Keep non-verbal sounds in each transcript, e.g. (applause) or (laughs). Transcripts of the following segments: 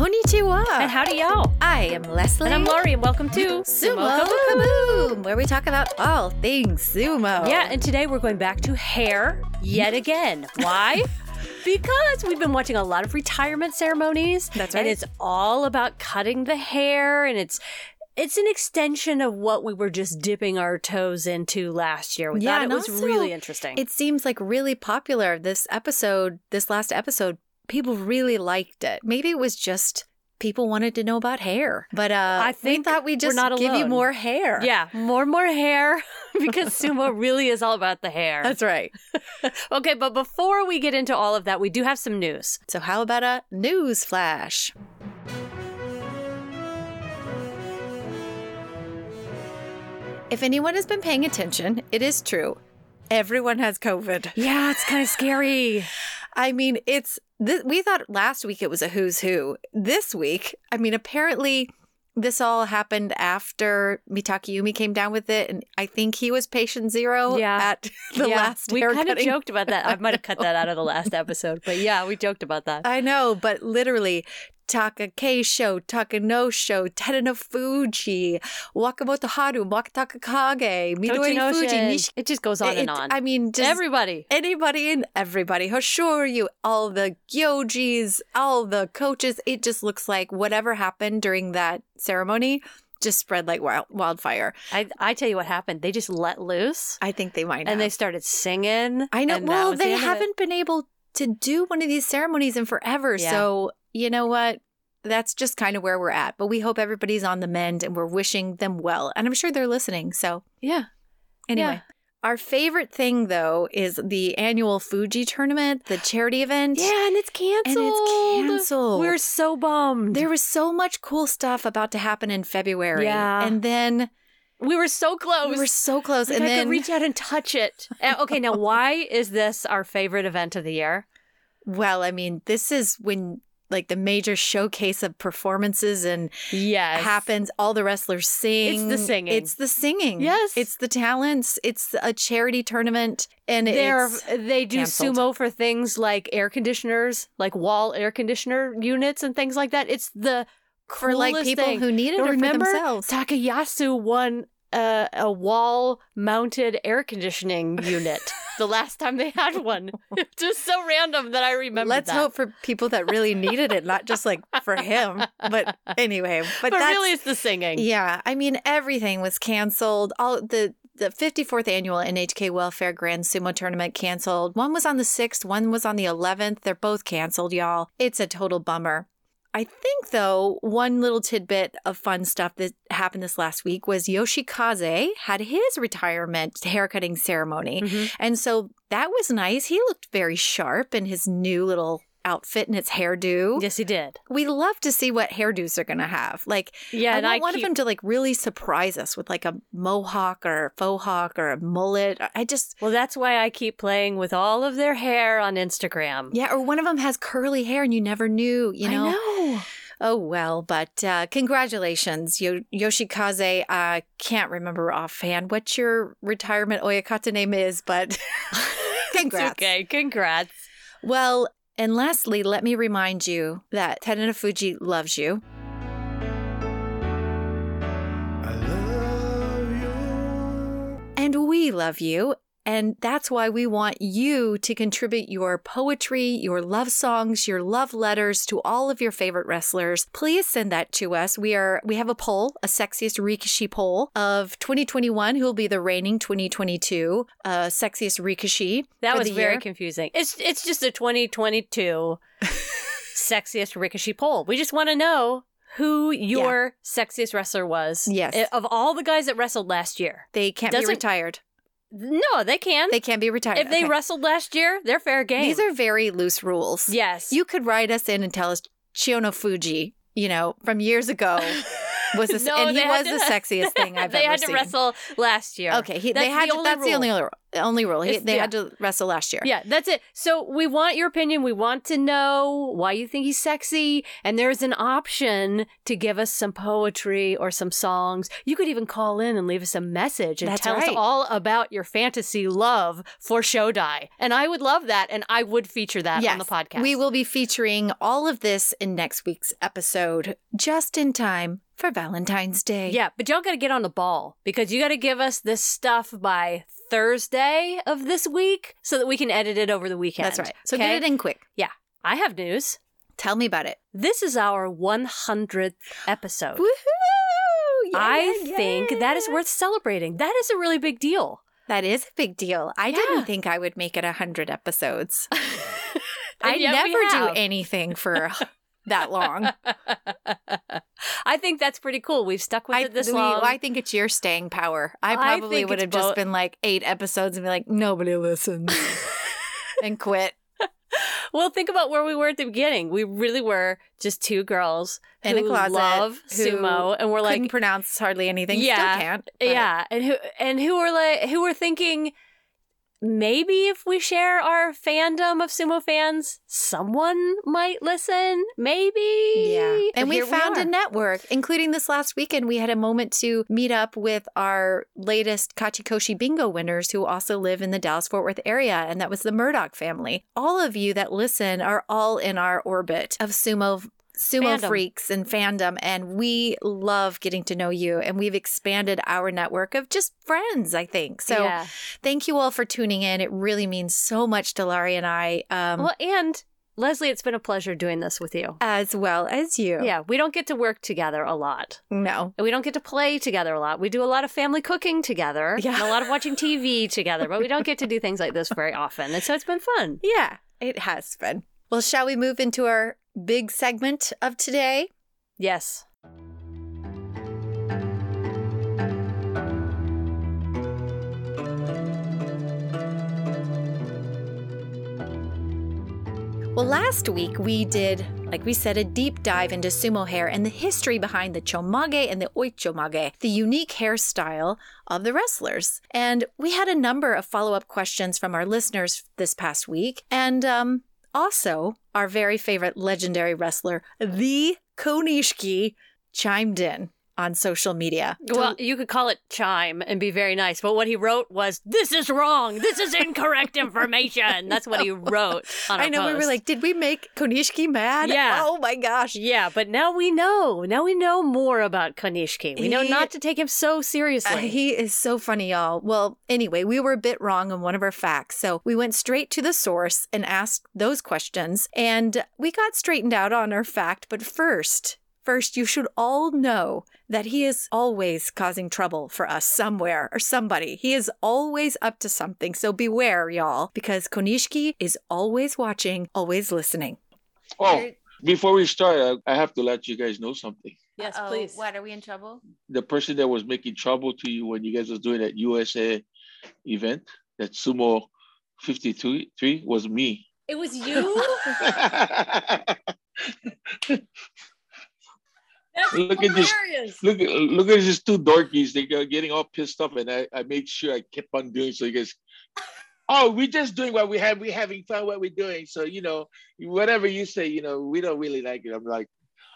Konnichiwa. And howdy y'all. I am Leslie. And I'm Laurie, and welcome to Sumo Kaboom, where we talk about all things sumo. Yeah, and today we're going back to hair yet again. Why? (laughs) because we've been watching a lot of retirement ceremonies. That's right. And it's all about cutting the hair, and it's it's an extension of what we were just dipping our toes into last year. We Yeah, thought it was also really interesting. It seems like really popular. This episode, this last episode, people really liked it. Maybe it was just people wanted to know about hair. But uh, I think we thought we'd just not give you more hair. yeah, more more hair (laughs) because sumo really is all about the hair. That's right. (laughs) okay, but before we get into all of that, we do have some news. So how about a news flash? If anyone has been paying attention, it is true. Everyone has COVID. Yeah, it's kind of scary. (laughs) I mean, it's th- we thought last week it was a who's who. This week, I mean, apparently this all happened after Mitakeumi came down with it, and I think he was patient zero Yeah. at (laughs) the yeah, last we kind of joked about that. I might have cut (laughs) that out of the last episode, but yeah, we joked about that. I know, but literally, Takakeisho, Taka No Show, Teta Fuji, Wakamotoharu, Wakataka Kage, Midori Tochinoshin. Fuji, Nishi. It just goes on It- and on. I mean, just Everybody. anybody and everybody. Hoshoryu, all the gyojis, all the coaches. It just looks like whatever happened during that ceremony just spread like wild, wildfire. I, I tell you what happened. They just let loose I think they might and they started singing. I know. Well, the they it. haven't been able to do one of these ceremonies in forever. Yeah. So, you know what? That's just kind of where we're at. But we hope everybody's on the mend and we're wishing them well. And I'm sure they're listening. So, Yeah. anyway. Our favorite thing, though, is the annual Fuji tournament, the charity event. Yeah, and it's canceled. And it's canceled. We're so bummed. There was so much cool stuff about to happen in February. Yeah. And then we were so close. we were so close. Like, and I then, could reach out and touch it. (laughs) Uh, okay, now why is this our favorite event of the year? well, I mean, this is when like the major showcase of performances and Yes. happens. All the wrestlers sing. It's the singing. It's the singing. Yes. It's the talents. It's a charity tournament. And They're, it's they do canceled. sumo for things like air conditioners, like wall air conditioner units and things like that. It's the for like people thing. who need it or for Remember, themselves. Takayasu won uh, a wall mounted air conditioning unit the (laughs) last time they had one. It's just so random that I remember Let's that. hope for people that really needed it, not just like for him. But (laughs) anyway, but, But, that's really, it's the singing. Yeah, I mean everything was canceled. All the the 54th annual NHK Welfare Grand Sumo Tournament canceled. One was on the 6th, one was on the 11th. They're both canceled, y'all. It's a total bummer. I think though, one little tidbit of fun stuff that happened this last week was Yoshikaze had his retirement haircutting ceremony. Mhm. And so that was nice. He looked very sharp in his new little outfit and its hairdo. Yes, he did. We love to see what hairdos are going to have. Like, Yeah, I and want I one keep- of them to like really surprise us with like a mohawk or a faux hawk or a mullet. I just, Well, that's why I keep playing with all of their hair on Instagram. yeah, or one of them has curly hair and you never knew, you know? I know. Oh, well, but uh, congratulations, Yo- Yoshikaze. I can't remember offhand what your retirement Oyakata name is, but (laughs) (laughs) congrats. Okay. Congrats. Well, and lastly, let me remind you that Tedana Fuji loves you. I love you. And we love you. And that's why we want you to contribute your poetry, your love songs, your love letters to all of your favorite wrestlers. Please send that to us. We are we have a poll, a sexiest Rikishi poll of 2021, who will be the reigning 2022 uh, sexiest Rikishi. That was very year. confusing. It's it's just a 2022 (laughs) sexiest Rikishi poll. We just want to know who your sexiest wrestler was. Yes. Eh, Of all the guys that wrestled last year. They can't Doesn't- be retired. No, they can. They can't be retired. if they Okay. wrestled last year, they're fair game. These are very loose rules. yes. You could write us in and tell us Chiyonofuji, you know, from years ago (laughs) Was this, (laughs) No, and he they was to- the (laughs) sexiest thing I've they ever had to seen. wrestle last year. Okay, he, they had the to, that's the only rule. Only rule. He, they yeah. had to wrestle last year. Yeah, that's it. So we want your opinion. We want to know why you think he's sexy. And there's an option to give us some poetry or some songs. You could even call in and leave us a message and That's tell us all about your fantasy love for Shodai. And I would love that. And I would feature that on the podcast. We will be featuring all of this in next week's episode, just in time for Valentine's Day. Yeah, but y'all got to get on the ball because you got to give us this stuff by Thursday of this week so that we can edit it over the weekend. that's right. So okay? get it in quick. Yeah. I have news. Tell me about it. This is our 100th episode. Woohoo! I Yeah, think that is worth celebrating. That is a really big deal. That is a big deal. I Yeah. didn't think I would make it a hundred episodes. (laughs) I And yet we never do anything for (laughs) that long. I think that's pretty cool. We've stuck with I, it this we- long. I think it's your staying power. I I probably think would have just been like eight episodes and be like, nobody listens (laughs) and quit. well, think about where we were at the beginning. We really were just two girls In a who closet, love sumo, and we're Couldn't like, pronounce hardly anything. Yeah, Still can't. but- yeah, and who and who were like, who were thinking. Maybe if we share our fandom of sumo fans, someone might listen. Maybe. Yeah. And we found are. a network, including this last weekend. We had a moment to meet up with our latest Kachikoshi bingo winners who also live in the Dallas Fort Worth area. And that was the Murdoch family. All of you that listen are all in our orbit of sumo. Sumo Fandom. freaks and fandom, and we love getting to know you. And we've expanded our network of just friends, I think. So, yeah. thank you all for tuning in. It really means so much to Laurie and I, um, Well, and Leslie, it's been a pleasure doing this with you. as well as you. Yeah, we don't get to work together a lot. No. And we don't get to play together a lot. We do a lot of family cooking together (laughs) Yeah. and a lot of watching TV together, but we don't get to do things like this very often. And so it's been fun. (laughs) Yeah, it has been. Well, shall we move into our big segment of today? Yes. Well, last week we did, like we said, a deep dive into sumo hair and the history behind the chomage and the oichomage, the unique hairstyle of the wrestlers. And we had a number of follow up questions from our listeners this past week. And um, also, our very favorite legendary wrestler, the Konishiki, chimed in on social media. Well, you could call it chime and be very nice, but what he wrote was, This is wrong. This is incorrect (laughs) information. That's what he wrote on our I know we were like, did we make Konishiki mad? Yeah. Oh my gosh. Yeah, but now we know. Now we know more about Konishiki. We know not to take him so seriously. Uh, he is so funny, y'all. Well, anyway, we were a bit wrong on one of our facts. So we went straight to the source and asked those questions. And we got straightened out on our fact. But first, first, you should all know that he is always causing trouble for us somewhere or somebody. He is always up to something. So beware, y'all, because Konishiki is always watching, always listening. Oh, before we start, I, I have to let you guys know something. yes, Uh-oh, please. What, are we in trouble? The person that was making trouble to you when you guys was doing that USA event, that Sumo 53 was me. It was you? (laughs) (laughs) That's Look at this- look, at- look at these two dorkies. They are getting all pissed off, and I, I made sure I kept on doing so you guys. Oh, we're just doing what we have. We're having fun. What we're doing. So you know, whatever you say, you know, we don't really like it. I'm like,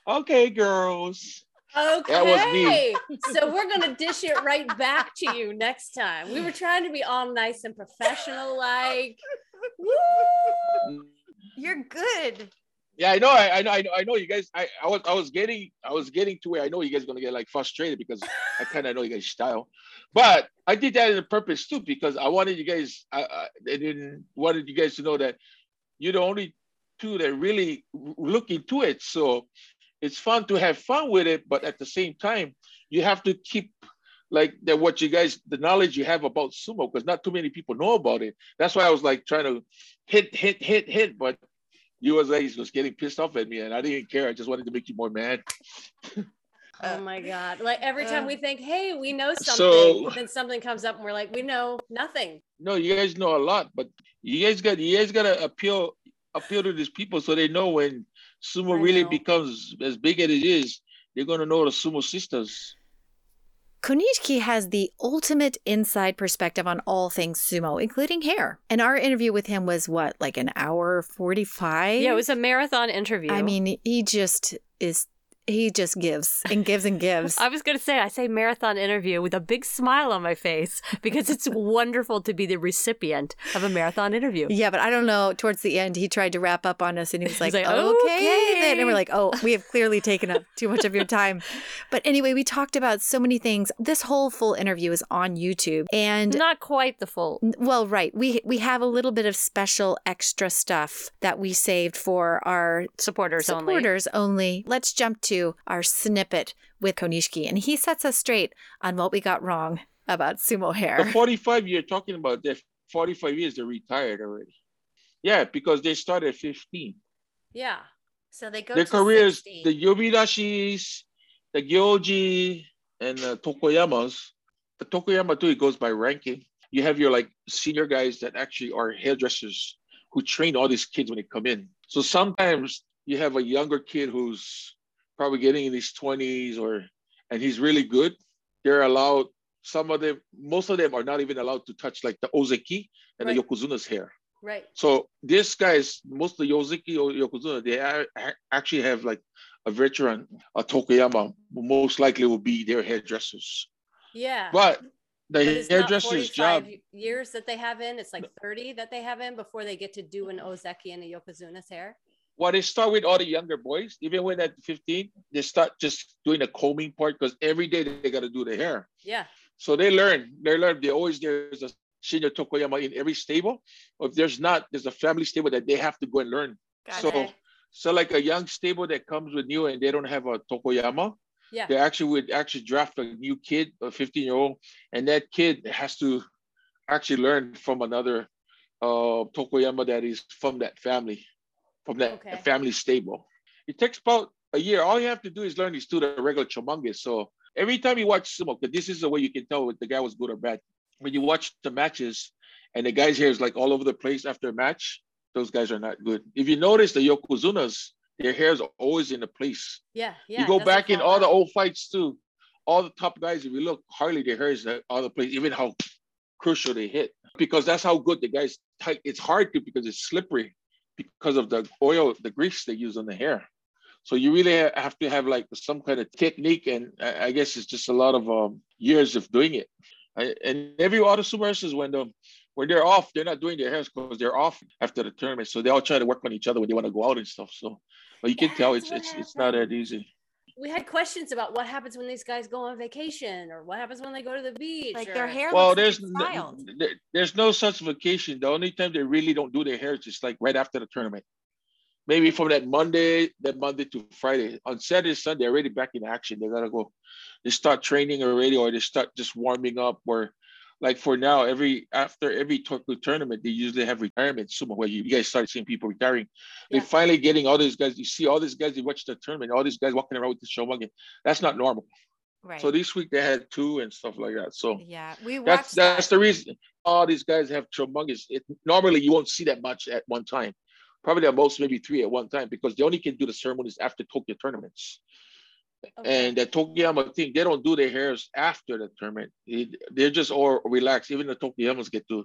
okay, girls. Okay. That was me. so we're gonna dish it right back to you next time. We were trying to be all nice and professional, like. You're good. Yeah, I know, I, I know, I know, I know. You guys, I, I was, I was getting, I was getting to where I know you guys are gonna get like frustrated because I (laughs) kind of know you guys' style, but I did that in a purpose too because I wanted you guys, I, I I didn't wanted you guys to know that you're the only two that really look into it. So it's fun to have fun with it, but at the same time, you have to keep like that what you guys the knowledge you have about sumo because not too many people know about it. That's why I was like trying to hit, hit, hit, hit, but you was like just getting pissed off at me, and I didn't care. I just wanted to make you more mad. Oh my god! Like every time Uh, we think, "Hey, we know something," So- then something comes up, and we're like, "We know nothing." No, you guys know a lot, but you guys got you guys gotta appeal appeal to these people so they know when sumo I really know. becomes as big as it is, they're gonna know the sumo sisters. Konishiki has the ultimate inside perspective on all things sumo, including hair. And our interview with him was what, like an hour 45? Yeah, it was a marathon interview. I mean, he just is, he just gives and gives and gives. (laughs) I was going to say, I say marathon interview with a big smile on my face (laughs) because it's wonderful to be the recipient of a marathon interview. yeah, but I don't know. Towards the end, he tried to wrap up on us and he was (laughs) like, like, okay. "Okay." And we're like, oh, we have clearly taken up too much of your time. But anyway, we talked about so many things. This whole full interview is on YouTube. And Not quite the full. Well, right. We we have a little bit of special extra stuff that we saved for our Supporters, only. supporters only. Let's jump to our snippet with Konishiki, and he sets us straight on what we got wrong about sumo hair. The hair. 45 you're talking about, they're 45 years, they're retired already. Yeah, because they started at 15. Yeah. So they go Their to careers, 60. the Yobidashis, the Gyoji, and the Tokoyamas. The Tokoyama too, it goes by ranking. You have your like senior guys that actually are hairdressers who train all these kids when they come in. So sometimes you have a younger kid who's probably getting in his 20s or and he's really good. They're allowed, some of them, most of them are not even allowed to touch like the Ozeki and the Yokozuna's hair. Right. So this guys, most of the Yozeki or Yokozuna, they a- a- actually have like a veteran, a Tokoyama, most likely will be their hairdressers. Yeah. But the hairdresser's 45 job, years that they have in. It's like 30 that they have in before they get to do an Ozeki and a Yokozuna's hair. Well, they start with all the younger boys, even when at 15, they start just doing the combing part because every day they got to do the hair. Yeah. So they learn, they learn, they always, there's a senior Tokoyama in every stable. If there's not, there's a family stable that they have to go and learn. So, Okay. so like a young stable that comes with new and they don't have a Tokoyama, Yeah. they actually would actually draft a new kid, a 15 year old, and that kid has to actually learn from another uh, Tokoyama that is from that family, from that Okay. family stable. It takes about a year. All you have to do is learn these two the regular chomangas. So every time you watch sumo, because this is the way you can tell if the guy was good or bad. When you watch the matches and the guy's hair is like all over the place after a match, those guys are not good. If you notice the Yokozunas, their hair is always in the place Yeah. Yeah. you go back in all the old fights too. All the top guys, if you look, hardly their hair is all the place, even how crucial they hit. Because that's how good the guys tight. It's hard to because it's slippery because of the oil, the grease they use on the hair. So you really have to have like some kind of technique, and I guess it's just a lot of um, years of doing it. I, and every auto submersives when the when they're off, they're not doing their hairs because they're off after the tournament. So they all try to work on each other when they want to go out and stuff. So, but you can tell That's it's what it's it's not that easy. We had questions about what happens when these guys go on vacation or what happens when they go to the beach. like or- their hair Well, looks there's like n- it's styled. there, there's no such vacation. The only time they really don't do their hair is just like right after the tournament. Maybe from that Monday, that Monday to Friday. On Saturday, Sunday, they're already back in action. They gotta go. They start training already, or they start just warming up. Or like for now, every after every Tokyo tournament, they usually have retirement sumo where you, you guys start seeing people retiring. Yeah. They're finally getting all these guys. You see all these guys. They watch the tournament. All these guys walking around with the shogun. That's not normal. Right. So this week they had two and stuff like that. So yeah, we that's watched that's the reason all these guys have humongous. It, normally, you won't see that much at one time. Probably at most maybe three at one time because they only can do the ceremonies after Tokyo tournaments. Okay. And the Tokoyama thing, they don't do their hairs after the tournament. They're just all relaxed. Even the Tokoyamas get to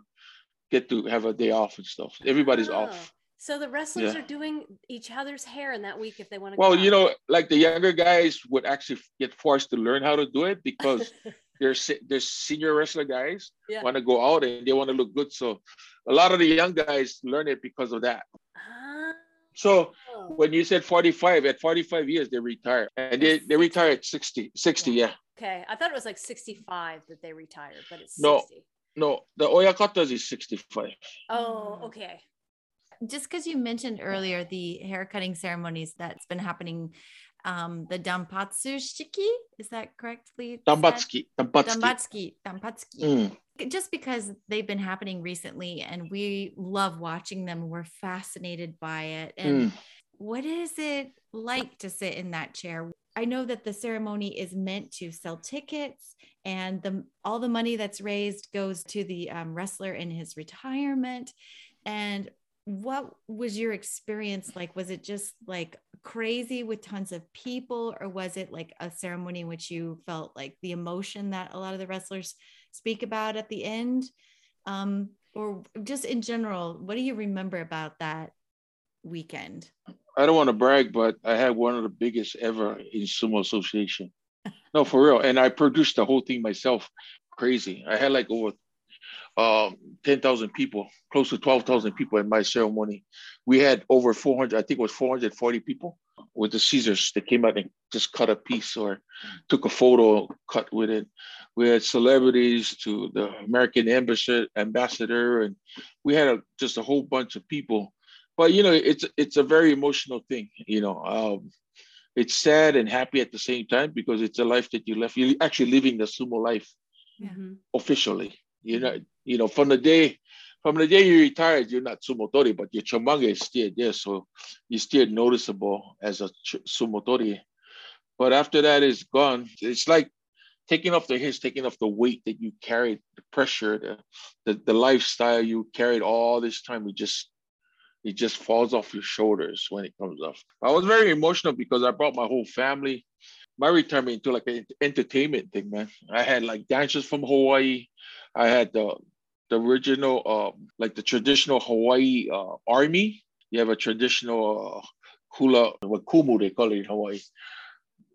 get to have a day off and stuff. Everybody's Oh, off. So the wrestlers Yeah. are doing each other's hair in that week if they want to. Well, you know, like the younger guys would actually get forced to learn how to do it because (laughs) they're they're senior wrestler guys Yeah. want to go out and they want to look good. So a lot of the young guys learn it because of that. Ah, So oh, when you said 45, at 45 years, they retire. And they, they retire at 60. 60, yeah. okay. I thought it was like 65 that they retired, but it's No. 60. No, no the Oyakatas is 65. Oh, okay. just because you mentioned earlier the hair cutting ceremonies that's been happening um the dampatsu shiki is that correctly? Dambatsuki. Dambatsuki. Dambatsuki. Dambatsuki. Mm. Just because they've been happening recently and we love watching them, we're fascinated by it. And Mm. what is it like to sit in that chair? I know that the ceremony is meant to sell tickets, and the all the money that's raised goes to the um, wrestler in his retirement. And what was your experience like? Was it just like crazy with tons of people, or was it like a ceremony in which you felt like the emotion that a lot of the wrestlers speak about at the end? Um, or just in general, what do you remember about that weekend? I don't want to brag, but I had one of the biggest ever in sumo association. No, for real. And I produced the whole thing myself. Crazy. I had like over um, 10,000 people, close to 12,000 people at my ceremony. We had over 400, I think it was 440 people with the Caesars that came out and just cut a piece or took a photo cut with it. We had celebrities to the American ambassador, ambassador and we had a, just a whole bunch of people. But you know, it's it's a very emotional thing. You know, um, it's sad and happy at the same time because it's a life that you left. You're actually living the sumo life Mhm. officially. You know, you know, from the day from the day you retired, you're not sumotori, but your chomanga is still there, so you're still noticeable as a ch- sumotori. But after that is gone, it's like taking off the hits, taking off the weight that you carried, the pressure, the, the the lifestyle you carried all this time. It just it just falls off your shoulders when it comes off. I was very emotional because I brought my whole family. My retirement into like an entertainment thing, man. I had like dancers from Hawaii. I had the the original, um, like the traditional Hawaii uh, army. You have a traditional uh, hula, what kumu they call it in Hawaii.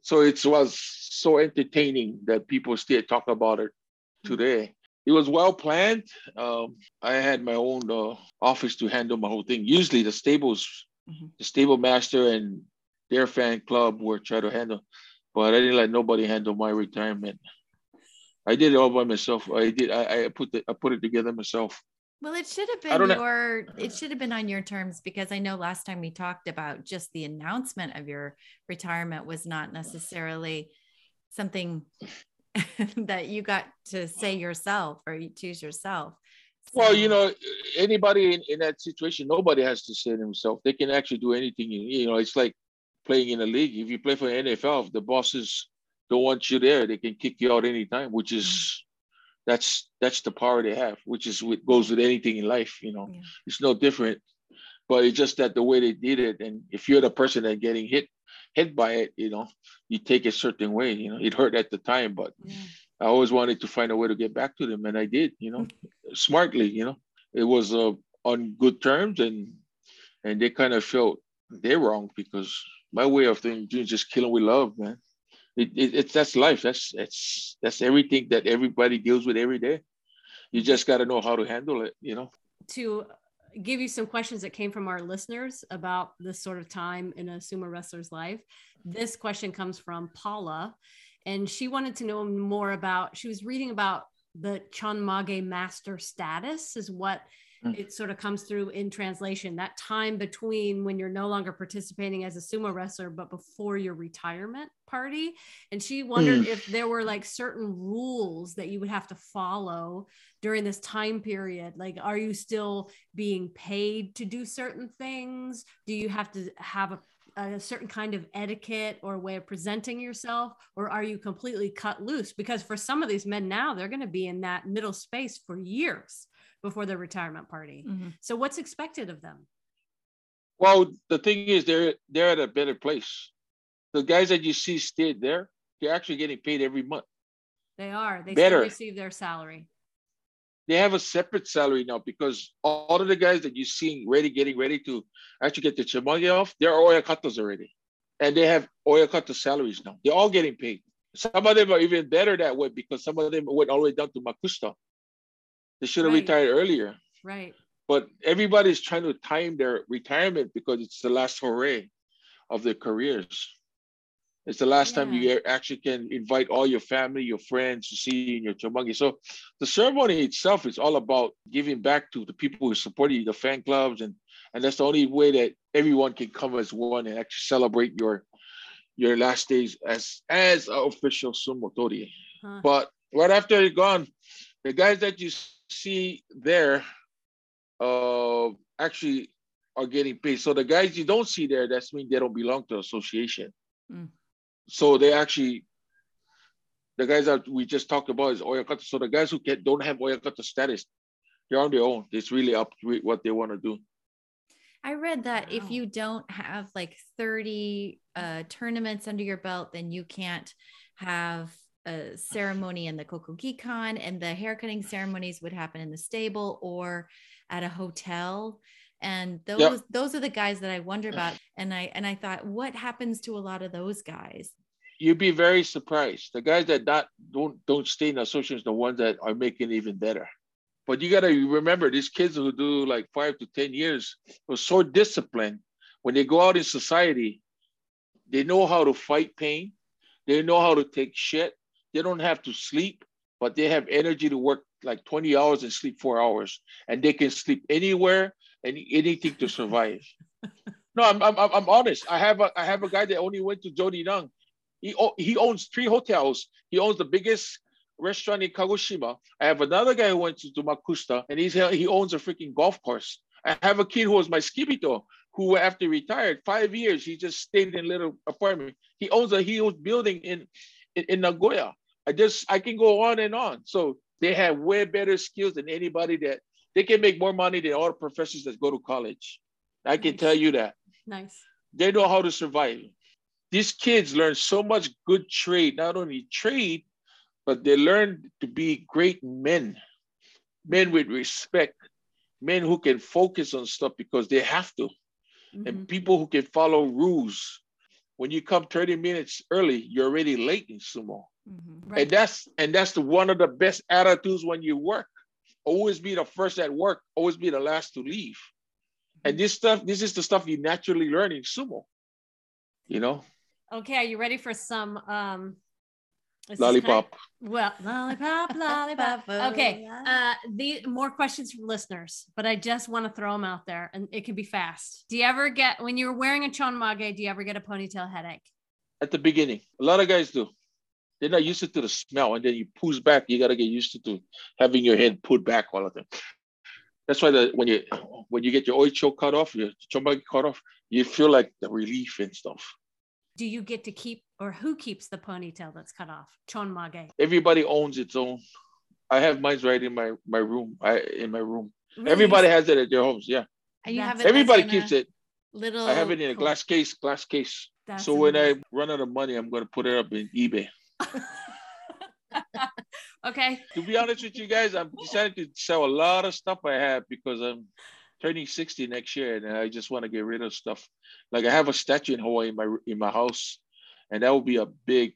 So it was so entertaining that people still talk about it today. It was well planned. Um, I had my own uh, office to handle my whole thing. Usually the stables, Mhm. the stable master and their fan club were trying to handle, but I didn't let nobody handle my retirement. I did it all by myself. I did. I, I put the, I put it together myself. Well, it should have been know. your it should have been on your terms because I know last time we talked about just the announcement of your retirement was not necessarily something (laughs) that you got to say yourself or you choose yourself. Well, you know, anybody in, in that situation, nobody has to say it himself. They can actually do anything. You, know, it's like playing in a league. If you play for NFL, the bosses don't want you there, they can kick you out anytime, which is that's that's the power they have, which is what goes with anything in life, you know. Yeah. It's no different. But it's just that the way they did it, and if you're the person that getting hit hit by it, you know, you take a certain way. You know, it hurt at the time, but Yeah. I always wanted to find a way to get back to them, and I did. You know, (laughs) smartly. You know, it was uh, on good terms, and and they kind of felt they're wrong because my way of thinking is just killing with love, man. It, it, it's that's life. That's that's that's everything that everybody deals with every day. You just got to know how to handle it. You know. to give you some questions that came from our listeners about this sort of time in a sumo wrestler's life. This question comes from Paula, and she wanted to know more about. She was reading about the Chanmage master status, is what. Mm. it sort of comes through in translation. That time between when you're no longer participating as a sumo wrestler, but before your retirement party. And she wondered mm. if there were like certain rules that you would have to follow during this time period. Like are you still being paid to do certain things? Do you have to have a, a certain kind of etiquette or way of presenting yourself? Or are you completely cut loose? Because for some of these men now they're going to be in that middle space for years before their retirement party Mhm. so what's expected of them Well, the thing is, they're they're at a better place. The guys that you see stayed there, they're actually getting paid every month. they are they Better. still receive their salary They have a separate salary now because all of the guys that you're seeing ready, getting ready to actually get the chimage off, they're oyakatas already, and they have oyakata salaries now. They're all getting paid. Some of them are even better that way because some of them went all the way down to makushita. They should have Right. retired earlier. right but everybody's trying to time their retirement because it's the last hooray of their careers. It's the last time you actually can invite all your family, your friends to see you in your chamangi. So the ceremony itself is all about giving back to the people who support you, the fan clubs, and and that's the only way that everyone can come as one and actually celebrate your your last days as as an official sumo tori. Huh. But right after you're gone, the guys that you see there uh actually are getting paid. So the guys you don't see there, that's mean they don't belong to association. Mm. So they actually the guys that we just talked about is Oyakata. So the guys who get don't have Oyakata status, they're on their own. It's really up to what they want to do. I read that if you don't have like 30 uh, tournaments under your belt, then you can't have a oh, ceremony in the Kokugikan, and the haircutting oh. ceremonies would happen in the stable or at a hotel. And those those are the guys that I wonder about. And I and I thought, what happens to a lot of those guys? You'd be very surprised. The guys that not don't don't stay in associations, the ones that are making it even better. But you gotta remember these kids who do like five to ten years are so disciplined. When they go out in society, they know how to fight pain. They know how to take shit. They don't have to sleep, but they have energy to work like 20 hours and sleep four hours. And they can sleep anywhere and anything to survive. no, I'm, I'm, I'm honest. I have a I have a guy that only went to Jonidan. He, oh, he owns three hotels. He owns the biggest restaurant in Kagoshima. I have another guy who went to Makushita and he's he owns a freaking golf course. I have a kid who was my tsukebito who after retired five years he just stayed in a little apartment. He owns a huge building in, in in Nagoya. I just I can go on and on. So they have way better skills than anybody that they can make more money than all the professors that go to college. I can Nice. tell you that Nice. they know how to survive. These kids learn so much good trade, not only trade, but they learn to be great men, men with respect, men who can focus on stuff because they have to, Mhm. and people who can follow rules. When you come 30 minutes early, you're already late in sumo. Right. And that's and that's the one of the best attitudes when you work. Always be the first at work, always be the last to leave. And this stuff, this is the stuff you naturally learn in sumo. You know, Okay, are you ready for some um this lollipop. kind- well, lollipop, (laughs) lollipop. Okay, uh, the more questions from listeners, but I just want to throw them out there, and it can be fast. Do you ever get when you're wearing a chonmage? Do you ever get a ponytail headache? at the beginning. A lot of guys do. They're not used to the smell, and then you pulls back. You gotta get used to, to having your head put back all of them. That's why the when you when you get your oicho cut off, your chomagi cut off, you feel like the relief and stuff. Do you get to keep or who keeps the ponytail that's cut off? Chonmage. Everybody owns its own. I have mine's right in my my room. I in my room. Really? Everybody has it at their homes. Yeah, And you have it everybody keeps it. Little. I have it in a glass case. Glass case. That's so when I run out of money, I'm gonna put it up in eBay. (laughs) okay, to be honest with you guys, I'm decided to sell a lot of stuff I have because I'm turning 60 next year and I just want to get rid of stuff. Like I have a statue in Hawaii in my in my house, and that would be a big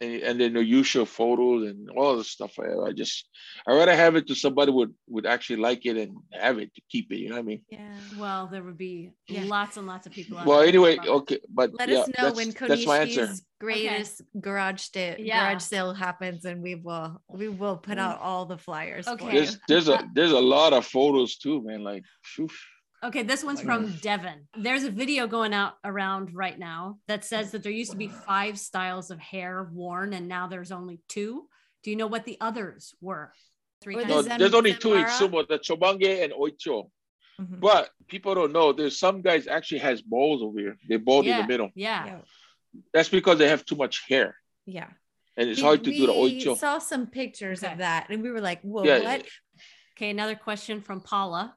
and, and then the usual photos and all the stuff I have. I just I rather have it to somebody would would actually like it and have it to keep it, you know what I mean? Yeah. well, there would be Yeah. lots and lots of people. out Well, anyway, love okay, but Let yeah, us know that's, when that's my answer. Konishi's greatest garage sale Yeah. garage sale happens, and we will we will put Mm. out all the flyers. for Okay. you. There's there's a there's a lot of photos too, man. Like, phew. Okay, this one's from Devon. There's a video going out around right now that says that there used to be five styles of hair worn, and now there's only two. Do you know what the others were? Three Or kinds no, the of- Zen- there's only two in sumo: the chonmage and oicho. Mhm. But people don't know there's some guys actually has balls over here. They bald in the middle. yeah. Yeah. That's because they have too much hair, Yeah. and it's We- hard to do the oicho. we oicho. saw some pictures Okay. of that, and we were like, "Whoa, Yeah, what?" Okay, another question from Paula.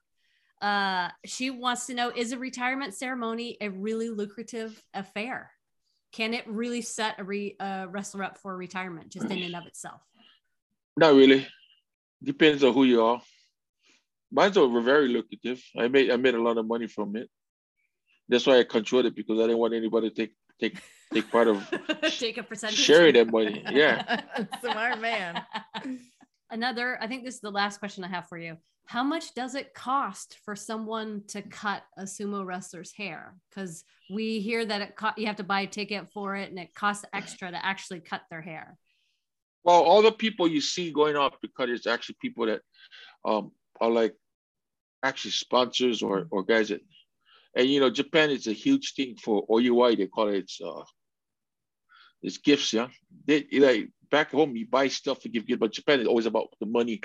Uh, she wants to know Is a retirement ceremony a really lucrative affair? Can it really set a re, uh, wrestler up for retirement just in and of itself? Not really. Depends on who you are. Mine's were very lucrative. I made I made a lot of money from it. That's why I controlled it because I didn't want anybody to take take take part of (laughs) Take a percentage. sharing that money. Yeah. (laughs) Smart man. (laughs) Another, I think this is the last question I have for you. How much does it cost for someone to cut a sumo wrestler's hair? Because we hear that it co- you have to buy a ticket for it and it costs extra to actually cut their hair. Well, all the people you see going up because it's actually people that um are like actually sponsors or or guys that and you know Japan is a huge thing for OUI. They call it it's uh it's gifts, yeah. They like back home you buy stuff to give gifts, but Japan is always about the money.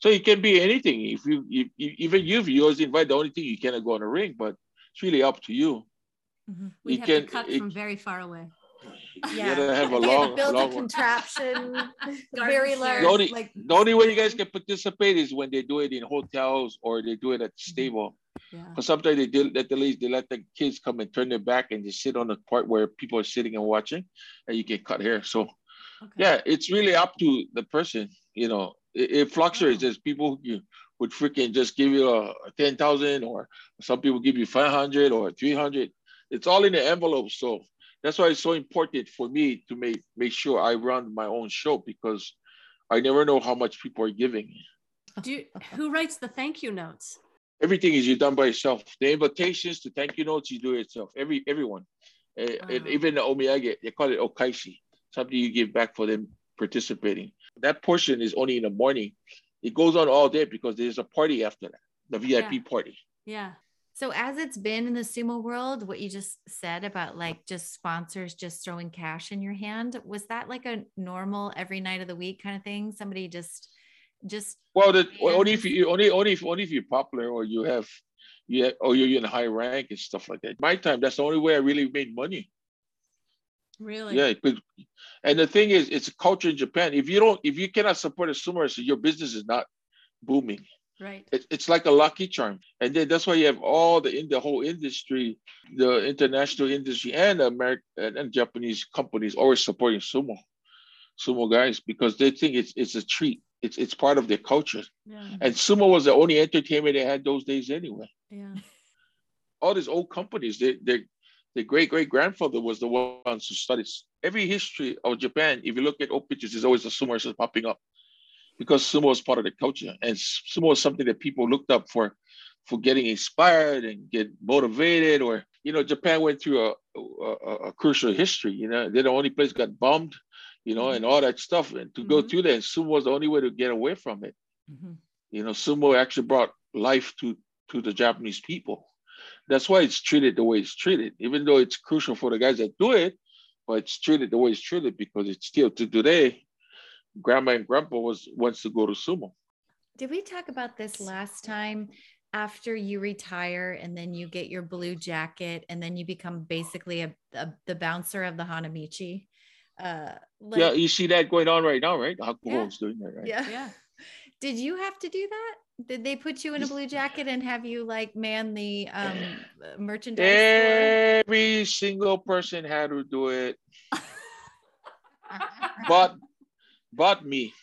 So it can be anything. If you, you, you even you, if you always invite, the only thing you cannot go on a ring, but it's really up to you. Mm-hmm. We You have can- to cut it- from very far away. Yeah, you gotta have a We had to long, build long a contraption, (laughs) very share. large. The only, like the only way you guys can participate is when they do it in hotels or they do it at the mm-hmm. stable. Yeah. Because sometimes they did let the ladies, they let the kids come and turn their back and just sit on the part where people are sitting and watching, and you get cut hair. So Okay. yeah, it's really up to the person. You know, it, it fluctuates. There's people who you would freaking just give you a, a ten thousand, or some people give you five hundred or three hundred. It's all in the envelope. So that's why it's so important for me to make make sure I run my own show because I never know how much people are giving. Do you, who writes the thank you notes? Everything is you done by yourself. The invitations to thank you notes, you do it yourself. Every everyone, Uh, and even the omiyage, they call it okaishi, something you give back for them participating. That portion is only in the morning. It goes on all day because there's a party after that, the VIP party. Yeah. So as it's been in the sumo world, what you just said about like just sponsors just throwing cash in your hand, was that like a normal every night of the week kind of thing? Somebody just just Well, the, Yeah. only if you only only if only if you're popular or you have, yeah, or you're in high rank and stuff like that. My time, that's the only way I really made money. Really? Yeah, and the thing is, it's a culture in Japan. If you don't, if you cannot support a sumo your business is not booming. Right. It, it's like a lucky charm, and then that's why you have all the in the whole industry, the international industry, and American and, and Japanese companies always supporting sumo, sumo guys because they think it's it's a treat. It's it's part of their culture, Yeah. and sumo was the only entertainment they had those days anyway. Yeah. all these old companies, they, they, the great great grandfather was the ones who studied every history of Japan. If you look at old pictures, there's always a sumo wrestler popping up because sumo was part of the culture, and sumo was something that people looked up for, for getting inspired and get motivated. Or you know, Japan went through a a, a crucial history. You know, they're the only place got bombed, you know, and all that stuff. And to go Mhm. through that, and sumo was the only way to get away from it. Mhm. You know, sumo actually brought life to to the Japanese people. That's why it's treated the way it's treated, even though it's crucial for the guys that do it, but it's treated the way it's treated because it's still to today. Grandma and grandpa was wants to go to sumo. did we talk about this last time? After you retire and then you get your blue jacket and then you become basically a, a the bouncer of the Hanamichi. Uh like- yeah, you see that going on right now, right? Hakuho's Yeah. doing that, right? yeah. Yeah. Did you have to do that? Did they put you in a blue jacket and have you like man the um (sighs) merchandise store? Every single person had to do it, (laughs) but but me.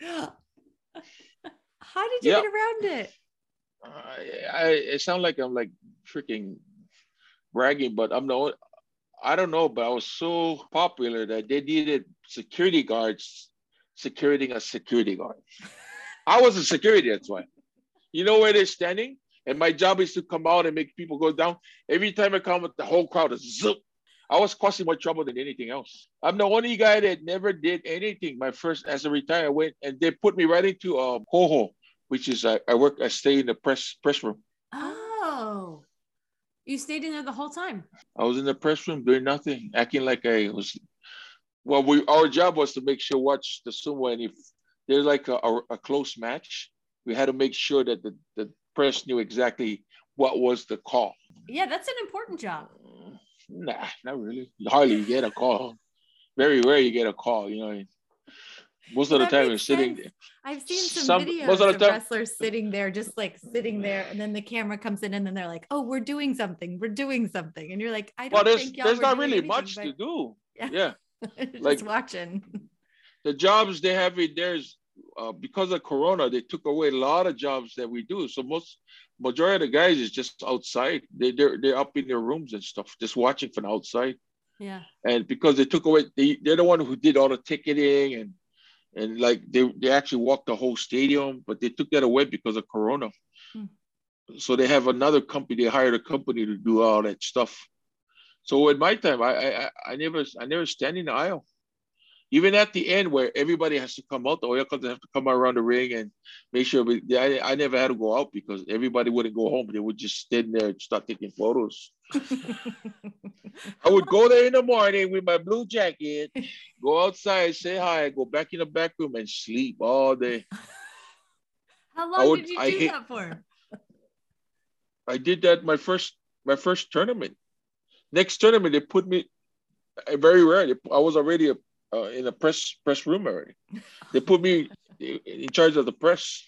(gasps) How did you Yep. get around it? I, I it sounds like I'm like freaking bragging, but I'm no I don't know, but I was so popular that they needed security guards securing a security guard. (laughs) I was a security, that's why. You know where they're standing? And my job is to come out and make people go down. Every time I come, the whole crowd is zip. I was causing more trouble than anything else. I'm the only guy that never did anything. My first, as a retired, I went and they put me right into a um, Hoho, which is I, I work, I stay in the press press room. Oh. You stayed in there the whole time. I was in the press room doing nothing, acting like I was. Well, we our job was to make sure watch the sumo, and if there's like a, a, a close match, we had to make sure that the, the press knew exactly what was the call. Yeah, that's an important job. Mm, nah, not really. Hardly you get a call. Very rare you get a call. You know, most of the time you're sitting. sense. I've seen some, Some- videos most of the of time- wrestlers sitting there, just like sitting there, and then the camera comes in, and then they're like, "Oh, we're doing something. We're doing something," and you're like, "I don't Well, there's think y'all there's not really anything, much but to do. Yeah. Yeah. (laughs) just like- watching." the jobs they have it there's uh, because of corona they took away a lot of jobs that we do. So most majority of the guys is just outside. They, they're, they're up in their rooms and stuff just watching from outside. Yeah. and because they took away they, they're the one who did all the ticketing and and like they, they actually walked the whole stadium but they took that away because of corona. Hmm. so they have another company they hired a company to do all that stuff. So in my time i i, I- I never i never stand in the aisle even at the end where everybody has to come out, the oil Oyakas have to come around the ring and make sure. We, I, I never had to go out because everybody wouldn't go home. They would just stand there and start taking photos. I would go there in the morning with my blue jacket, go outside, say hi, go back in the back room and sleep all day. How long would- did you I do hate- that for? I did that my first my first tournament. Next tournament, they put me very rare. I was already a, uh, in a press press room already. They put me in charge of the press.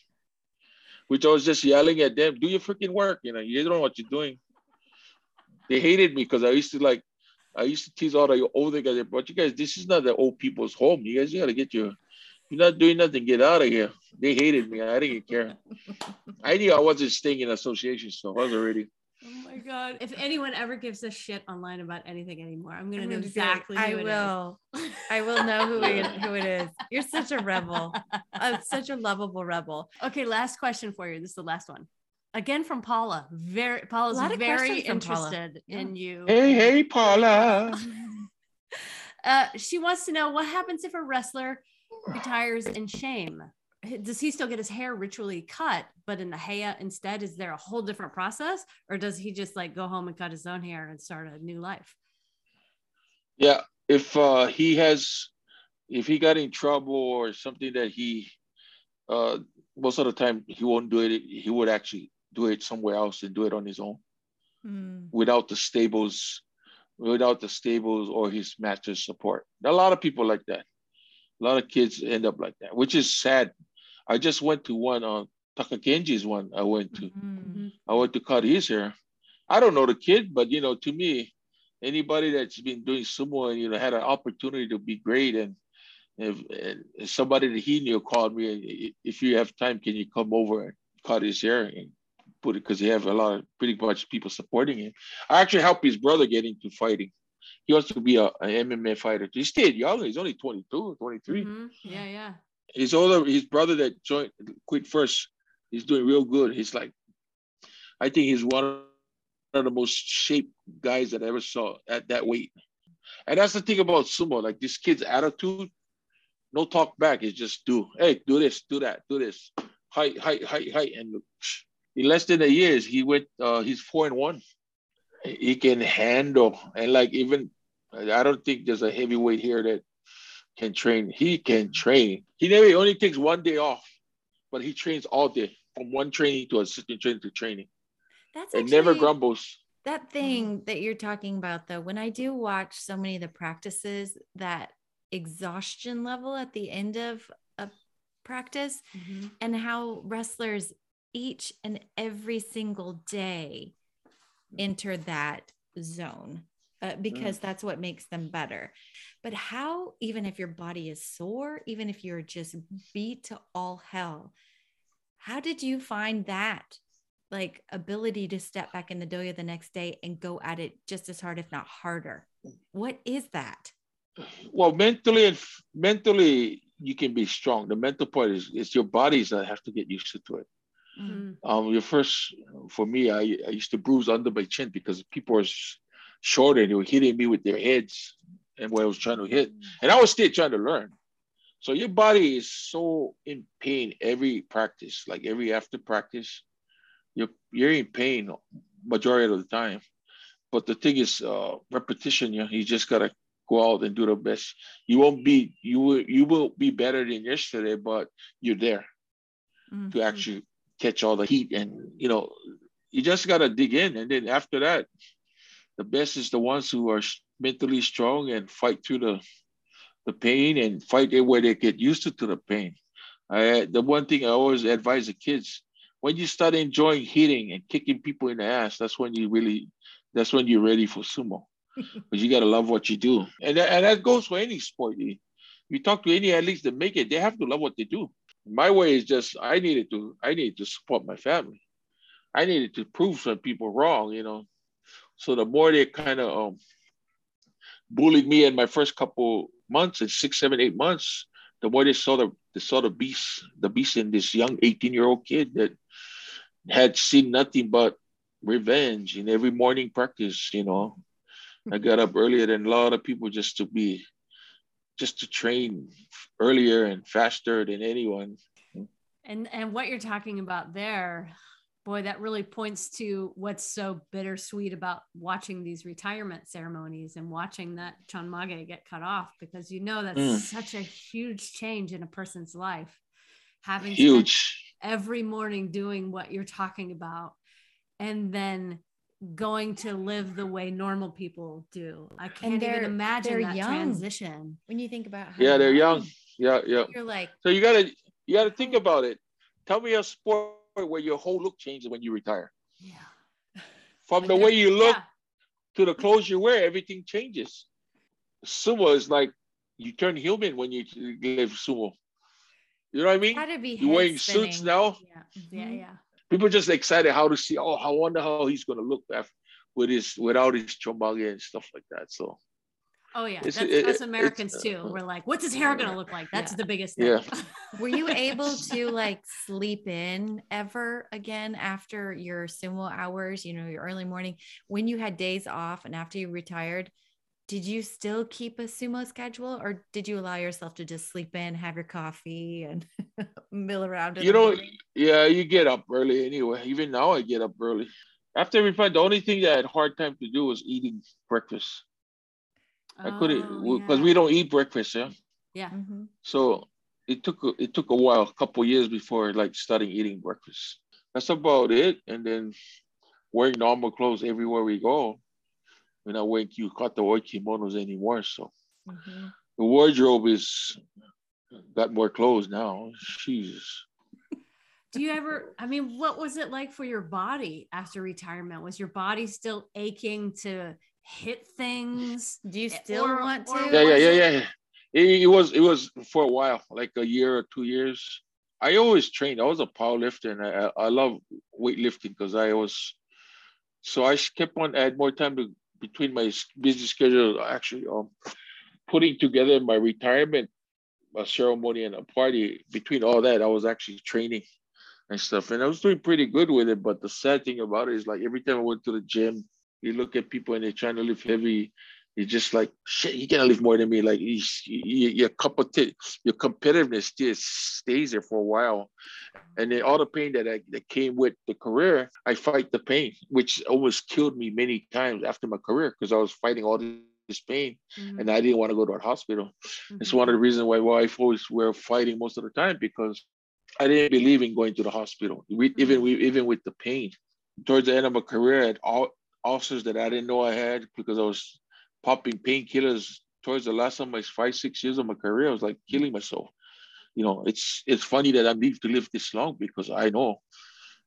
which I was just yelling at them, do your freaking work. You know, you don't know what you're doing. They hated me because I used to like, I used to tease all the older guys, but you guys, this is not the old people's home. You guys you gotta get your, you're not doing nothing, get out of here. They hated me. I didn't care. I knew I wasn't staying in association, so I was already. Oh my god! If anyone ever gives a shit online about anything anymore, I'm gonna I'm know gonna be like, exactly. I who it is. will. I will know who it, who it is. You're such a rebel, I'm (laughs) such a lovable rebel. Okay, last question for you. This is the last one. Again from Paula. Very Paula's lot very questions from Paula. interested in you. Hey, hey, Paula. (laughs) Uh, she wants to know what happens if a wrestler retires in shame. Does he still get his hair ritually cut, but in the Heya instead? Is there a whole different process, or does he just like go home and cut his own hair and start a new life? Yeah, if uh, he has, if he got in trouble or something that he, uh, most of the time he won't do it. He would actually do it somewhere else and do it on his own Mm. without the stables, without the stables or his master's support. A lot of people like that. A lot of kids end up like that, which is sad. I just went to one on Takagenji's one. I went to. Mm. I went to cut his hair. I don't know the kid, but you know, to me, anybody that's been doing sumo and you know had an opportunity to be great, and if, and if somebody that he knew called me, and if you have time, can you come over and cut his hair and put it because he have a lot of pretty much people supporting him. I actually helped his brother get into fighting. He wants to be a, an MMA fighter. He stayed young. He's only 22, 23 Mhm. Yeah, yeah. His older his brother that joined quit first he's doing real good. He's like i think he's one of the most shaped guys that i ever saw at that weight. And that's the thing about sumo like this kid's attitude no talk back it's just do hey do this do that do this height height height height. And in less than a year he went uh he's four and one. He can handle and like even i don't think there's a heavyweight here that can train. He can train. He never he only takes one day off, but he trains all day from one training to assistant training to training. That's And never grumbles. that thing that you're talking about though when i do watch so many of the practices that exhaustion level at the end of a practice Mhm. and how wrestlers each and every single day enter that zone uh, because that's what makes them better but how even if your body is sore even if you're just beat to all hell how did you find that like ability to step back in the dohyo the next day and go at it just as hard if not harder what is that Well, mentally and f- mentally, you can be strong. The mental part is it's your bodies that have to get used to it. Mhm. Um, your first for me, I, I used to bruise under my chin because people were s- shorter and they were hitting me with their heads and where I was trying to hit. And I was still trying to learn. So your body is so in pain every practice, like every after practice, you're you're in pain majority of the time. But the thing is, uh, repetition. You know, you just gotta go out and do the best. You won't be you will you will be better than yesterday, but you're there Mhm. to actually catch all the heat and you know you just got to dig in and then after that the best is the ones who are mentally strong and fight through the the pain and fight it where they get used to, to the pain. I, the one thing i always advise the kids when you start enjoying hitting and kicking people in the ass that's when you really that's when you're ready for sumo. (laughs) Because you got to love what you do. And that, and that goes for any sport. You, you talk to any athletes that make it they have to love what they do. My way is just I needed to I needed to support my family. I needed to prove some people wrong, you know. So the more they kind of um, bullied me in my first couple months, in six, seven, eight months, the more they saw the they saw the beast, the beast in this young 18 year old kid that had seen nothing but revenge in every morning practice. You know, I got up earlier than a lot of people just to be just to train earlier and faster than anyone. And and what you're talking about there, boy, that really points to what's so bittersweet about watching these retirement ceremonies and watching that Chonmage get cut off because you know that's Mm. such a huge change in a person's life. Having Huge. every morning doing what you're talking about and then going to live the way normal people do. I can't even imagine that young. transition. when you think about how Yeah, they're young. Yeah, yeah. you're like So you gotta you gotta think about it. Tell me a sport where your whole look changes when you retire. Yeah. From the way you look Yeah. to the clothes you wear, everything changes. Sumo is like you turn human when you live sumo. You know what I mean? Gotta be You're wearing head suits now. Yeah. Yeah. Mhm. Yeah. People just excited how to see. Oh, I wonder how he's gonna look after with his without his chonmage and stuff like that. So Oh yeah. It's- That's it- us it's, Americans uh, too. We're like, what's his (laughs) hair gonna look like? That's Yeah. the biggest thing. Yeah. (laughs) Were you able to like sleep in ever again after your sumo hours, you know, your early morning when you had days off and after you retired? Did you still keep a sumo schedule or did you allow yourself to just sleep in, have your coffee and (laughs) mill around? you know, morning? yeah, you get up early anyway. Even now, I get up early. After we find the only thing that I had hard time to do was eating breakfast. I couldn't Oh, because yeah. we don't eat breakfast, yeah. Yeah. Mhm. So it took a, it took a while, a couple years before like starting eating breakfast. That's about it. And then wearing normal clothes everywhere we go. We're not wearing yukata or kimonos anymore. So Mhm. the wardrobe is got more clothes now. Jesus. Do you ever, I mean, what was it like for your body after retirement? Was your body still aching to hit things? Do you still Or- want to? Yeah, yeah, yeah, yeah. yeah. It, it was it was for a while, like a year or two years. I always trained. I was a power lifter, and I I I love weightlifting because I was. So I kept on add more time to between my s- busy schedule. Actually, um, putting together my retirement a ceremony and a party. Between all that, I was actually training and stuff, and I was doing pretty good with it. But the sad thing about it is, like every time I went to the gym, you look at people and they're trying to lift heavy you're just like shit. You cannot live more than me. Like you, you, your competi- your competitiveness just stays there for a while, and then all the pain that I, that came with the career, I fight the pain, which almost killed me many times after my career because I was fighting all this pain, Mhm, and I didn't want to go to a hospital. It's mhm. one of the reasons why wife always were fighting most of the time because I didn't believe in going to the hospital, we, even we, even with the pain. Towards the end of my career, all ulcers that I didn't know I had because I was popping painkillers. Towards the last of my five six years of my career, I was like killing myself. You know, it's it's funny that I'm lived to live this long because I know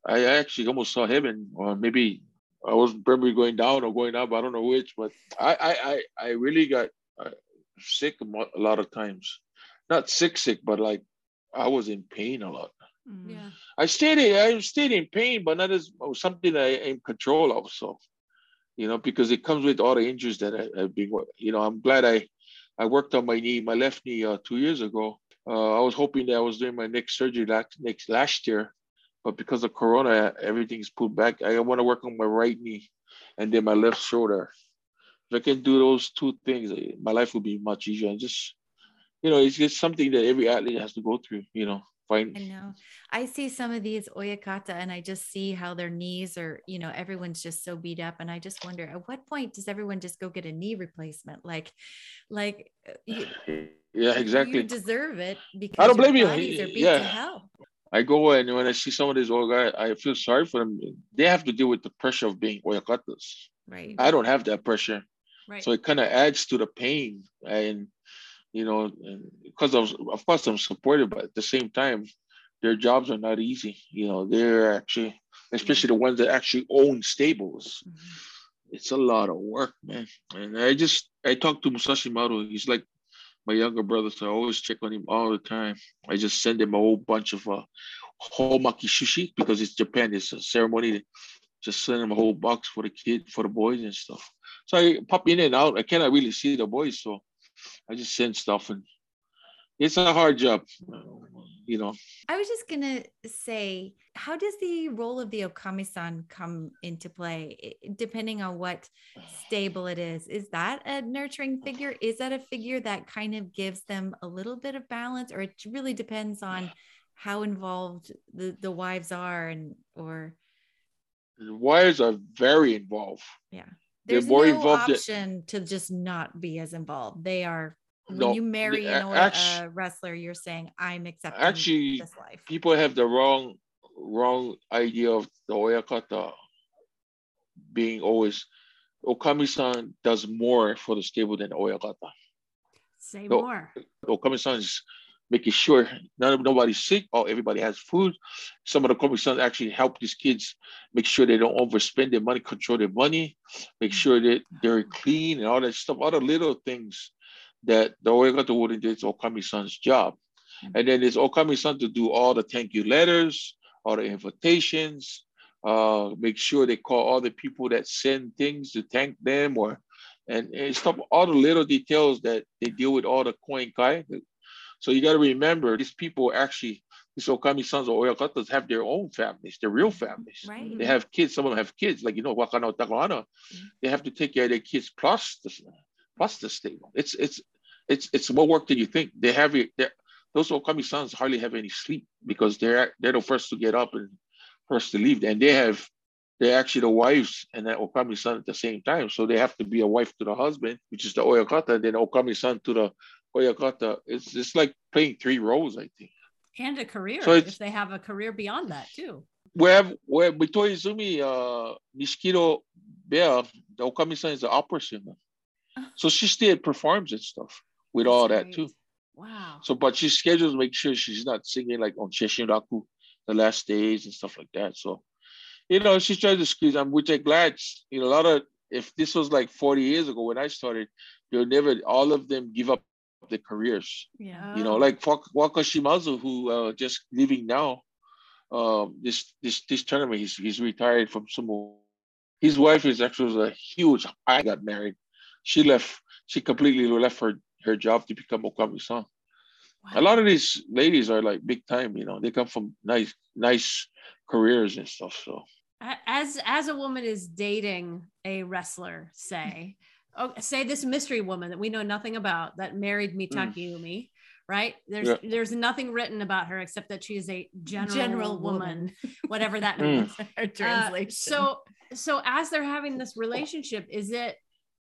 I actually almost saw heaven, or maybe I was probably going down or going up. I don't know which, but I I I, I really got uh, sick a lot of times. Not sick, sick, but like I was in pain a lot. Mm. Yeah. I stayed in, I stayed in pain, but not as something I in control of. So, you know, because it comes with all the injuries that I, I've been. You know, I'm glad I I worked on my knee, my left knee, uh, two years ago. Uh, I was hoping that I was doing my next surgery last next last year, but because of Corona, everything's pulled back. I want to work on my right knee, and then my left shoulder. If I can do those two things, eh, my life will be much easier. And just, you know, it's just something that every athlete has to go through. You know, I know. I see some of these oyakata and I just see how their knees are, you know, everyone's just so beat up. And I just wonder at what point does everyone just go get a knee replacement? Like, like uh, you, (sighs) yeah, exactly. you deserve it because I don't your blame you. bodies are beat Yeah. to hell. I go and when I see some of these old guys, I feel sorry for them. They have to deal with the pressure of being oyakatas. Right. I don't have that pressure, Right. so it kind of adds to the pain. And you know, because of of course I'm supportive, but at the same time, their jobs are not easy. You know, they're actually, especially the ones that actually own stables. Mhm. It's a lot of work, man. And I just I talk to Musashimaru. He's like my younger brother, so I always check on him all the time. I just send him a whole bunch of uh, ehomaki sushi because it's Japan. It's a ceremony. Just send him a whole box for the kid, for the boys and stuff. So I pop in and out. I cannot really see the boys, so I just send stuff, and it's a hard job, you know. I was just gonna say, how does the role of the okami-san come into play, depending on what stable it is? Is that a nurturing figure? Is that a figure that kind of gives them a little bit of balance, or it really depends on how involved the the wives are, and or The wives are very involved. They're there's more no involved option to just not be as involved. They are. When No, you marry the- an a- Oya- actu- a wrestler, you're saying I'm accepting Actually, this life. people have the wrong wrong idea of the oyakata being always okami-san does more for the stable than oyakata Say No. more. okami-san is making sure none of nobody's sick or everybody has food. Some of the Okami-sans actually help these kids make sure they don't overspend their money, control their money, make sure that they're clean and all that stuff, all the little things that the Oyakata wouldn't do. It's Okami-san's job. And then it's Okami-san to do all the thank you letters, all the invitations, uh, make sure they call all the people that send things to thank them or and, and stuff, all the little details that they deal with all the koenkai. So you got to remember these people actually, these Okami-sans or Oyakatas have their own families, their real families. Right. They have kids, some of them have kids, like you know, Wakano Takahana. Mm-hmm. They have to take care of their kids plus the plus the stable. It's it's it's it's more work than you think. They have it those Okami-sans hardly have any sleep because they're they're the first to get up and first to leave. And they have they're actually the wives and that Okami-san at the same time. So they have to be a wife to the husband, which is the Oyakata, and then Okami-san to the Oyakata. It's it's like playing three roles, I think. And a career So if they have a career beyond that too. Where where Mitoizumi, uh Nishikido Beya, the Okami-san is the opera singer. (laughs) So she still performs and stuff with all that That's too. Wow. So but she schedules make sure she's not singing like on senshuraku the last days and stuff like that. So you know, she's trying to squeeze them, which I'm glad, you know, a lot of if this was like 40 years ago when I started, they'll never all of them give up their careers. Yeah. You know, like Wak- Wakashimazu, who uh, just leaving now. Um, this this this tournament, he's he's retired from sumo. His wife is actually a huge. I got married. She left. She completely left her her job to become okami-san. A lot of these ladies are like big time. You know, they come from nice nice careers and stuff. So as as a woman is dating a wrestler say oh, say this mystery woman that we know nothing about that married Mitakeumi right there's Yeah. there's nothing written about her except that she is a general, General woman, woman. (laughs) whatever that Mm. means Our (laughs) Uh, so so as they're having this relationship is it,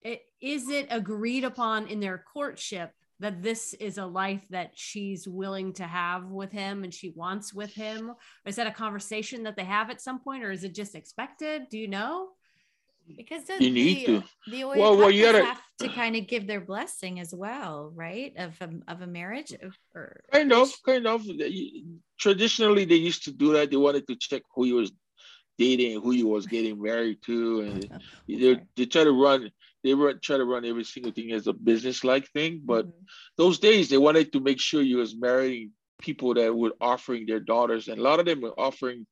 it is it agreed upon in their courtship that this is a life that she's willing to have with him and she wants with him or is that a conversation that they have at some point or is it just expected do you know because the, You need the, to. the Well, well, you gotta- have to kind of give their blessing as well, right? Of a, of a marriage or kind of, kind of. Traditionally, they used to do that. They wanted to check who he was dating, who he was getting married to, and (laughs) they, Okay. they try to run. They run, try to run every single thing as a business-like thing. But Mhm. those days, they wanted to make sure you was marrying people that were offering their daughters, and a lot of them were offering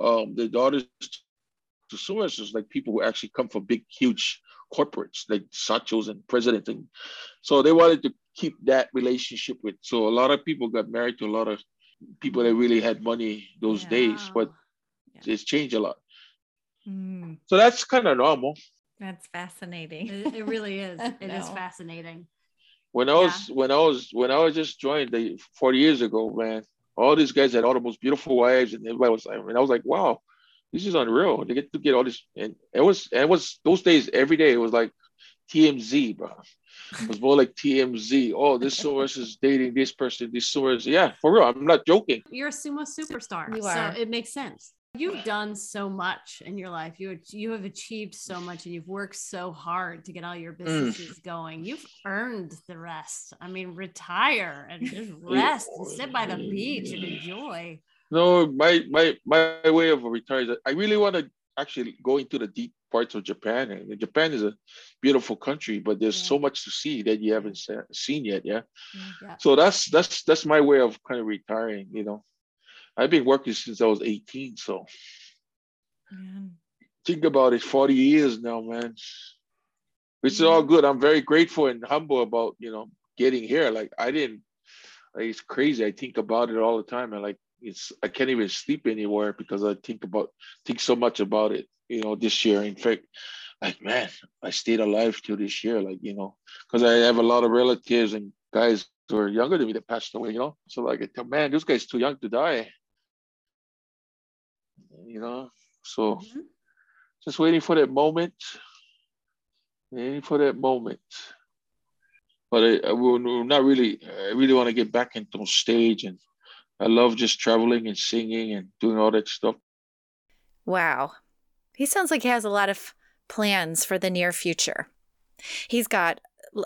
um, their daughters to sources like people who actually come from big, huge corporates like shachos and president, and so they wanted to keep that relationship with. So a lot of people got married to a lot of people that really had money those Yeah. days, but Yeah. it's changed a lot. Mm, So that's kind of normal. that's fascinating. it, it really is (laughs) It is No. fascinating When I was when I was when I was just joined the 40 years ago, man, all these guys had all the most beautiful wives, and everybody was like, and I was like, wow, this is unreal. They get to get all this, and it was and it was those days every day. It was like TMZ, bro. It was more like TMZ. Oh, this source is dating this person. This source, yeah, for real. I'm not joking. you're a sumo superstar You so are. it makes sense you've done so much in your life you you have achieved so much and you've worked so hard to get all your mm. businesses going you've earned the rest i mean retire and just (laughs) rest and sit by the beach and enjoy No, my my my way of retiring. I really want to actually go into the deep parts of Japan. And Japan is a beautiful country, but there's Yeah. so much to see that you haven't seen yet. Yeah. Mm, yeah So that's that's that's my way of kind of retiring. You know, I've been working since I was 18. So Yeah. think about it, 40 years now, man. Which is all mm. good. I'm very grateful and humble about you know getting here. Like I didn't. Like, it's crazy. I think about it all the time, and like it's I can't even sleep anywhere because I think about think so much about it. You know, this year. In fact, like man, I stayed alive till this year. Like you know, because I have a lot of relatives and guys who are younger than me that passed away. You know, so like I tell man, this guy's too young to die. You know, so Mhm. just waiting for that moment. Waiting for that moment. But I, I will will not really. I really want to get back into stage, and I love just traveling and singing and doing all that stuff. Wow. He sounds like he has a lot of plans for the near future. He's got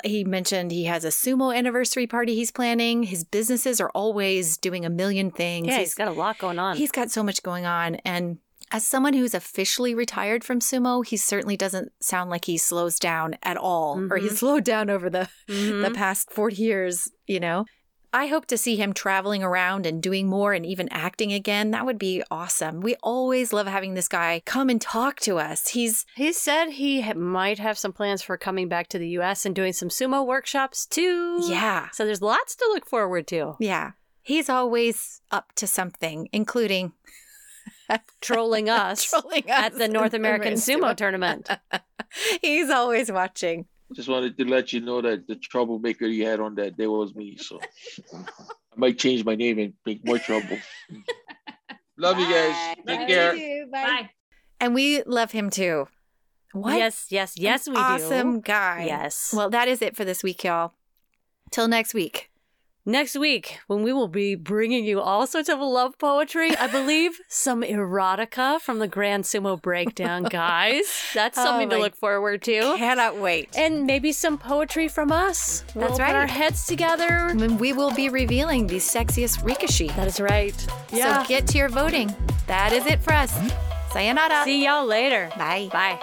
he mentioned he has a sumo anniversary party he's planning. His businesses are always doing a million things. Yeah, he's got a lot going on. He's got so much going on. And as someone who's officially retired from sumo, he certainly doesn't sound like he slows down at all or he's Mhm. slowed down over the, the Mhm. past 40 years, you know? I hope to see him traveling around and doing more and even acting again. That would be awesome. We always love having this guy come and talk to us. He's, He said he ha- might have some plans for coming back to the US and doing some sumo workshops too. yeah, So there's lots to look forward to. yeah. He's always up to something, including (laughs) Trolling (laughs) us trolling at the North American sumo. Sumo Tournament. (laughs) He's always watching. Just wanted to let you know that the troublemaker you had on that day was me. So I might change my name and make more trouble. Love you guys. Take Bye. care. Bye. And we love him too. What? Yes, yes, yes, an we awesome do. guy. Yes. Well, that is it for this week, y'all. Till next week. Next week, when we will be bringing you all sorts of love poetry, I believe (laughs) some erotica from the Grand Sumo Breakdown, guys. That's Oh something to look forward to. Cannot wait. And maybe some poetry from us. We'll That's Put our heads together. And we will be revealing the sexiest Rikishi. That is right. Yeah. So get to your voting. That is it for us. Sayonara. See y'all later. Bye. Bye.